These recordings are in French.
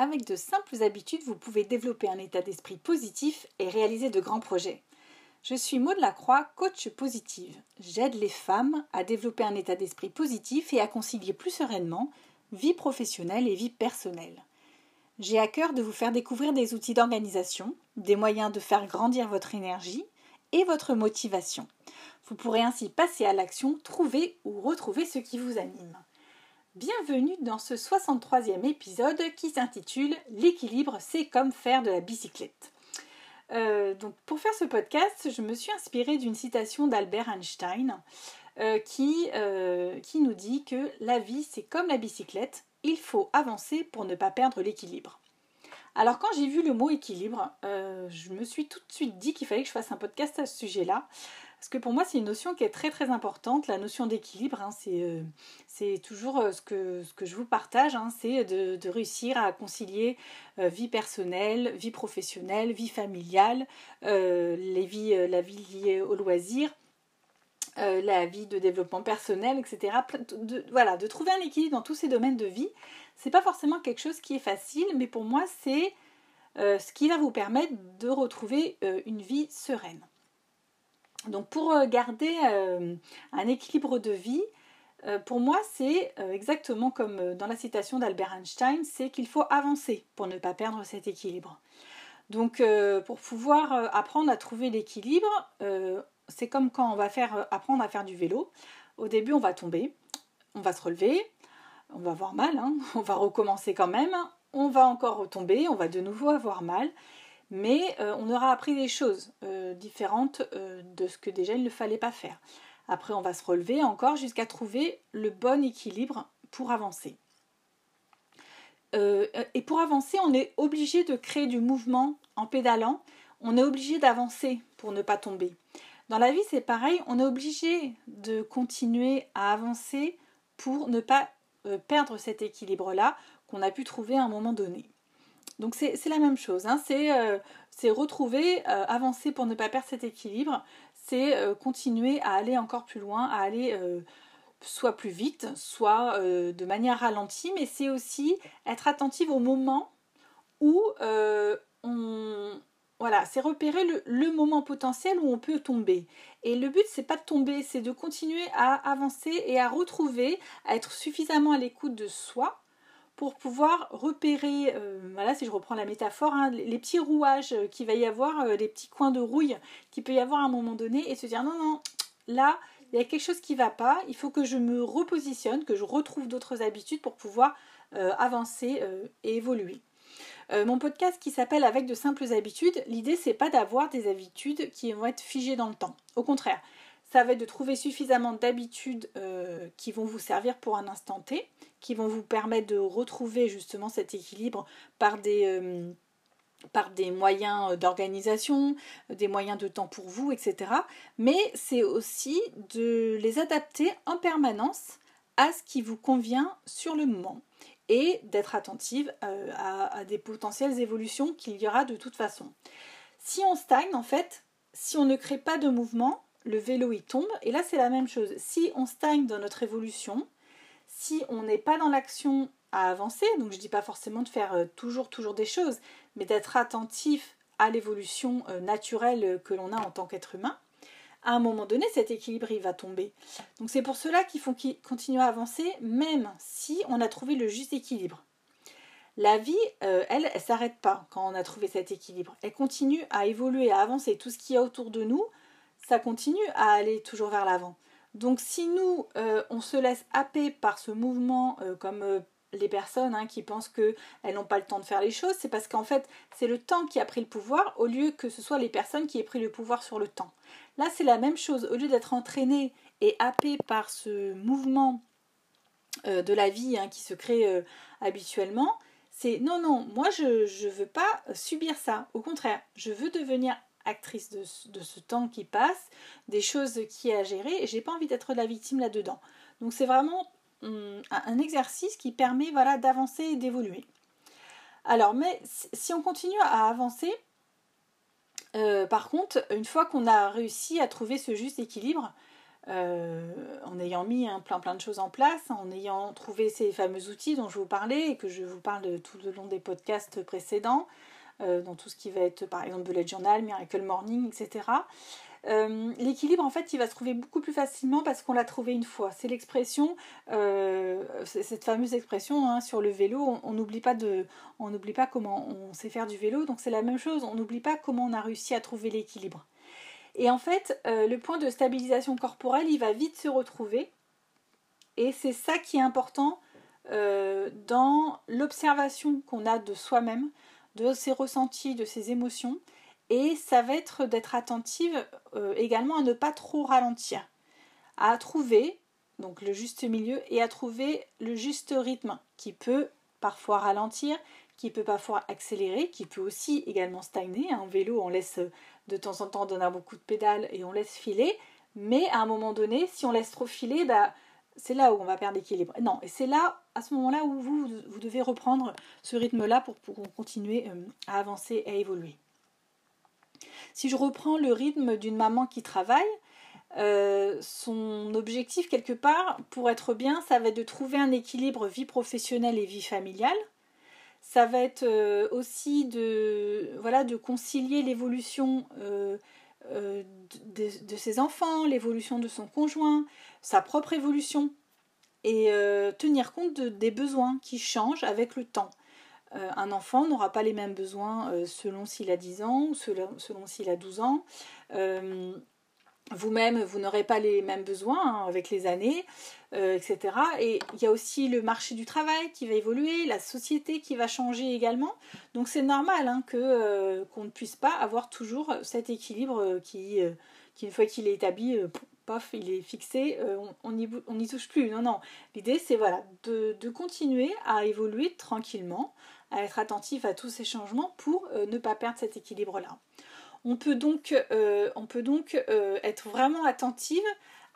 avec de simples habitudes, vous pouvez développer un état d'esprit positif et réaliser de grands projets. Je suis Maud Lacroix, coach positive. J'aide les femmes à développer un état d'esprit positif et à concilier plus sereinement vie professionnelle et vie personnelle. J'ai à cœur de vous faire découvrir des outils d'organisation, des moyens de faire grandir votre énergie et votre motivation. Vous pourrez ainsi passer à l'action, trouver ou retrouver ce qui vous anime. Bienvenue dans ce 63e épisode qui s'intitule L'équilibre, c'est comme faire de la bicyclette. Euh, donc pour faire ce podcast, je me suis inspirée d'une citation d'Albert Einstein euh, qui, euh, qui nous dit que la vie, c'est comme la bicyclette, il faut avancer pour ne pas perdre l'équilibre. Alors quand j'ai vu le mot équilibre, je me suis tout de suite dit qu'il fallait que je fasse un podcast à ce sujet-là. Parce que pour moi, c'est une notion qui est très très importante. La notion d'équilibre, hein, euh, c'est, toujours euh, ce que, ce que je vous partage, hein, c'est de, réussir à concilier euh, vie personnelle, vie professionnelle, vie familiale, les vies, la vie liée au loisir. la vie de développement personnel, etc. De, voilà, de trouver un équilibre dans tous ces domaines de vie, c'est pas forcément quelque chose qui est facile, mais pour moi, c'est ce qui va vous permettre de retrouver une vie sereine. Donc pour euh, garder euh, un équilibre de vie, euh, pour moi c'est exactement comme dans la citation d'Albert Einstein, c'est qu'il faut avancer pour ne pas perdre cet équilibre. Donc pour pouvoir apprendre à trouver l'équilibre, c'est comme quand on va faire, apprendre à faire du vélo. Au début on va tomber, on va se relever, on va avoir mal, hein. on va recommencer quand même, on va encore retomber, on va de nouveau avoir mal mais euh, on aura appris des choses euh, différentes euh, de ce que déjà il ne fallait pas faire. Après, on va se relever encore jusqu'à trouver le bon équilibre pour avancer. et pour avancer, on est obligé de créer du mouvement en pédalant. On est obligé d'avancer pour ne pas tomber. Dans la vie, c'est pareil. On est obligé de continuer à avancer pour ne pas perdre cet équilibre-là qu'on a pu trouver à un moment donné. Donc c'est la même chose, hein. euh, c'est retrouver, euh, avancer pour ne pas perdre cet équilibre, c'est euh, continuer à aller encore plus loin, à aller soit plus vite, soit de manière ralentie, mais c'est aussi être attentive au moment où on... Voilà, c'est repérer le, le, moment potentiel où on peut tomber. Et le but, c'est pas de tomber, c'est de continuer à avancer et à retrouver, à être suffisamment à l'écoute de soi pour pouvoir repérer, euh, voilà, si je reprends la métaphore, hein, les, petits rouages qu'il va y avoir, euh, les petits coins de rouille qu'il peut y avoir à un moment donné, et se dire non, non, là, il y a quelque chose qui ne va pas, il faut que je me repositionne, que je retrouve d'autres habitudes pour pouvoir euh, avancer et évoluer. mon podcast qui s'appelle Avec de simples habitudes, l'idée c'est pas d'avoir des habitudes qui vont être figées dans le temps. Au contraire, ça va être de trouver suffisamment d'habitudes euh, qui vont vous servir pour un instant T, qui vont vous permettre de retrouver justement cet équilibre par des, euh, moyens d'organisation, des moyens de temps pour vous, etc. Mais c'est aussi de les adapter en permanence à ce qui vous convient sur le moment et d'être attentive euh, à des potentielles évolutions qu'il y aura de toute façon. Si on stagne, en fait, si on ne crée pas de mouvement, le vélo il tombe. Et là, c'est la même chose. Si on stagne dans notre évolution, si on n'est pas dans l'action à avancer, donc je ne dis pas forcément de faire euh, toujours, toujours des choses, mais d'être attentif à l'évolution euh, naturelle que l'on a en tant qu'être humain, à un moment donné, cet équilibre il va tomber. Donc c'est pour cela qu'il faut continuer à avancer, même si on a trouvé le juste équilibre. La vie, euh, elle, elle s'arrête pas quand on a trouvé cet équilibre. Elle continue à évoluer, à avancer. Tout ce qu'il y a autour de nous, ça continue à aller toujours vers l'avant. Donc si nous, euh, on se laisse happer par ce mouvement, euh, comme euh, les personnes hein, qui pensent qu'elles n'ont pas le temps de faire les choses, c'est parce qu'en fait, c'est le temps qui a pris le pouvoir au lieu que ce soit les personnes qui aient pris le pouvoir sur le temps. Là, c'est la même chose. Au lieu d'être entraîné et happé par ce mouvement de la vie hein, qui se crée habituellement, c'est non, non, moi je ne veux pas subir ça. Au contraire, je veux devenir actrice de, ce temps qui passe, des choses qui à gérer, et j'ai pas envie d'être la victime là-dedans. Donc c'est vraiment hum, un exercice qui permet voilà, d'avancer et d'évoluer. Alors, mais si on continue à avancer, euh, par contre, une fois qu'on a réussi à trouver ce juste équilibre, en ayant mis un plein plein de choses en place, en ayant trouvé ces fameux outils dont je vous parlais et que je vous parle tout le long des podcasts précédents, dans tout ce qui va être par exemple Bullet Journal, Miracle Morning, etc. Euh, l'équilibre, en fait, il va se trouver beaucoup plus facilement parce qu'on l'a trouvé une fois. C'est l'expression, euh, cette fameuse expression hein, sur le vélo. On n'oublie pas pas comment on sait faire du vélo. Donc c'est la même chose. On n'oublie pas comment on a réussi à trouver l'équilibre. Et en fait, euh, le point de stabilisation corporelle, il va vite se retrouver. Et c'est ça qui est important dans l'observation qu'on a de soi-même, de ses ressentis, de ses émotions. Et ça va être d'être attentive euh, également à ne pas trop ralentir, à trouver donc le juste milieu et à trouver le juste rythme qui peut parfois ralentir, qui peut parfois accélérer, qui peut aussi également stagner. En vélo, on laisse de temps en temps donner beaucoup de pédales et on laisse filer, mais à un moment donné, si on laisse trop filer, bah, c'est là où on va perdre l'équilibre. Non, et c'est là, à ce moment-là, où vous, vous devez reprendre ce rythme-là pour, pour continuer euh, à avancer et à évoluer. Si je reprends le rythme d'une maman qui travaille, euh, son objectif quelque part pour être bien, ça va être de trouver un équilibre vie professionnelle et vie familiale. Ça va être euh, aussi de, voilà, de concilier l'évolution euh, de, ses enfants, l'évolution de son conjoint, sa propre évolution et tenir compte des besoins qui changent avec le temps. Euh, un enfant n'aura pas les mêmes besoins euh, selon s'il a 10 ans ou selon, s'il a 12 ans. Euh, vous-même, vous, n'aurez pas les mêmes besoins hein, avec les années, etc. Et il y a aussi le marché du travail qui va évoluer, la société qui va changer également. Donc c'est normal hein, que qu'on ne puisse pas avoir toujours cet équilibre qui, qui une fois qu'il est établi, pof, il est fixé, on n'y touche plus. Non, non. L'idée, c'est voilà, de, continuer à évoluer tranquillement à être attentif à tous ces changements pour euh, ne pas perdre cet équilibre-là. On peut donc, euh, on peut donc euh, être vraiment attentive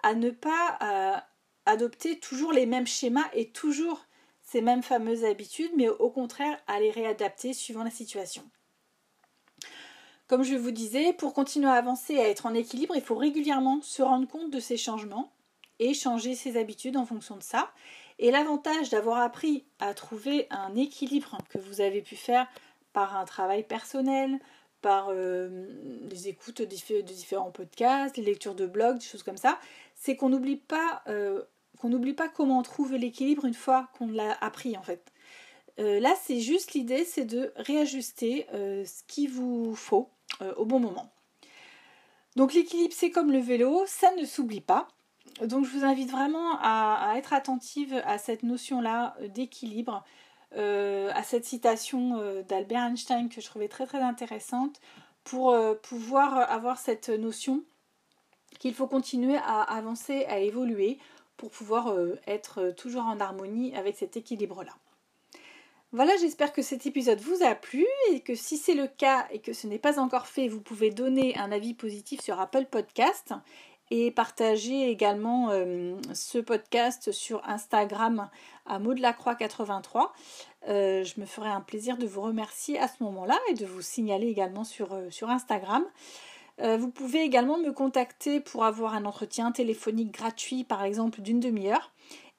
à ne pas adopter toujours les mêmes schémas et toujours ces mêmes fameuses habitudes, mais au contraire à les réadapter suivant la situation. Comme je vous disais, pour continuer à avancer et à être en équilibre, il faut régulièrement se rendre compte de ces changements et changer ses habitudes en fonction de ça. Et l'avantage d'avoir appris à trouver un équilibre que vous avez pu faire par un travail personnel, par euh, les écoutes de, différents podcasts, les lectures de blogs, des choses comme ça, c'est qu'on n'oublie pas, euh, qu'on n'oublie pas comment trouver l'équilibre une fois qu'on l'a appris en fait. Euh, là, c'est juste l'idée, c'est de réajuster ce qu'il vous faut au bon moment. Donc l'équilibre, c'est comme le vélo, ça ne s'oublie pas donc je vous invite vraiment à, être attentive à cette notion-là euh, d'équilibre, euh, à cette citation euh, d'Albert Einstein que je trouvais très très intéressante pour pouvoir avoir cette notion qu'il faut continuer à avancer, à évoluer pour pouvoir être toujours en harmonie avec cet équilibre-là. Voilà, j'espère que cet épisode vous a plu et que si c'est le cas et que ce n'est pas encore fait, vous pouvez donner un avis positif sur Apple Podcast et partager également euh, ce podcast sur Instagram à Maud de la Croix 83. Euh, je me ferai un plaisir de vous remercier à ce moment-là et de vous signaler également sur, euh, sur Instagram. vous pouvez également me contacter pour avoir un entretien téléphonique gratuit, par exemple d'une demi-heure,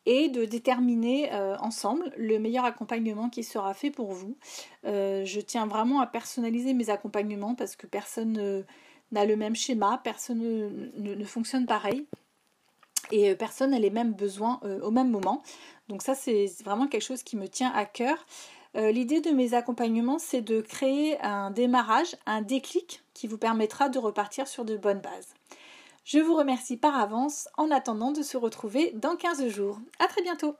et de déterminer ensemble le meilleur accompagnement qui sera fait pour vous. je tiens vraiment à personnaliser mes accompagnements parce que personne ne n'a le même schéma, personne ne, fonctionne pareil et euh, personne n'a les mêmes besoins euh, au même moment. Donc ça, c'est vraiment quelque chose qui me tient à cœur. Euh, l'idée de mes accompagnements, c'est de créer un démarrage, un déclic qui vous permettra de repartir sur de bonnes bases. Je vous remercie par avance en attendant de se retrouver dans 15 jours. À très bientôt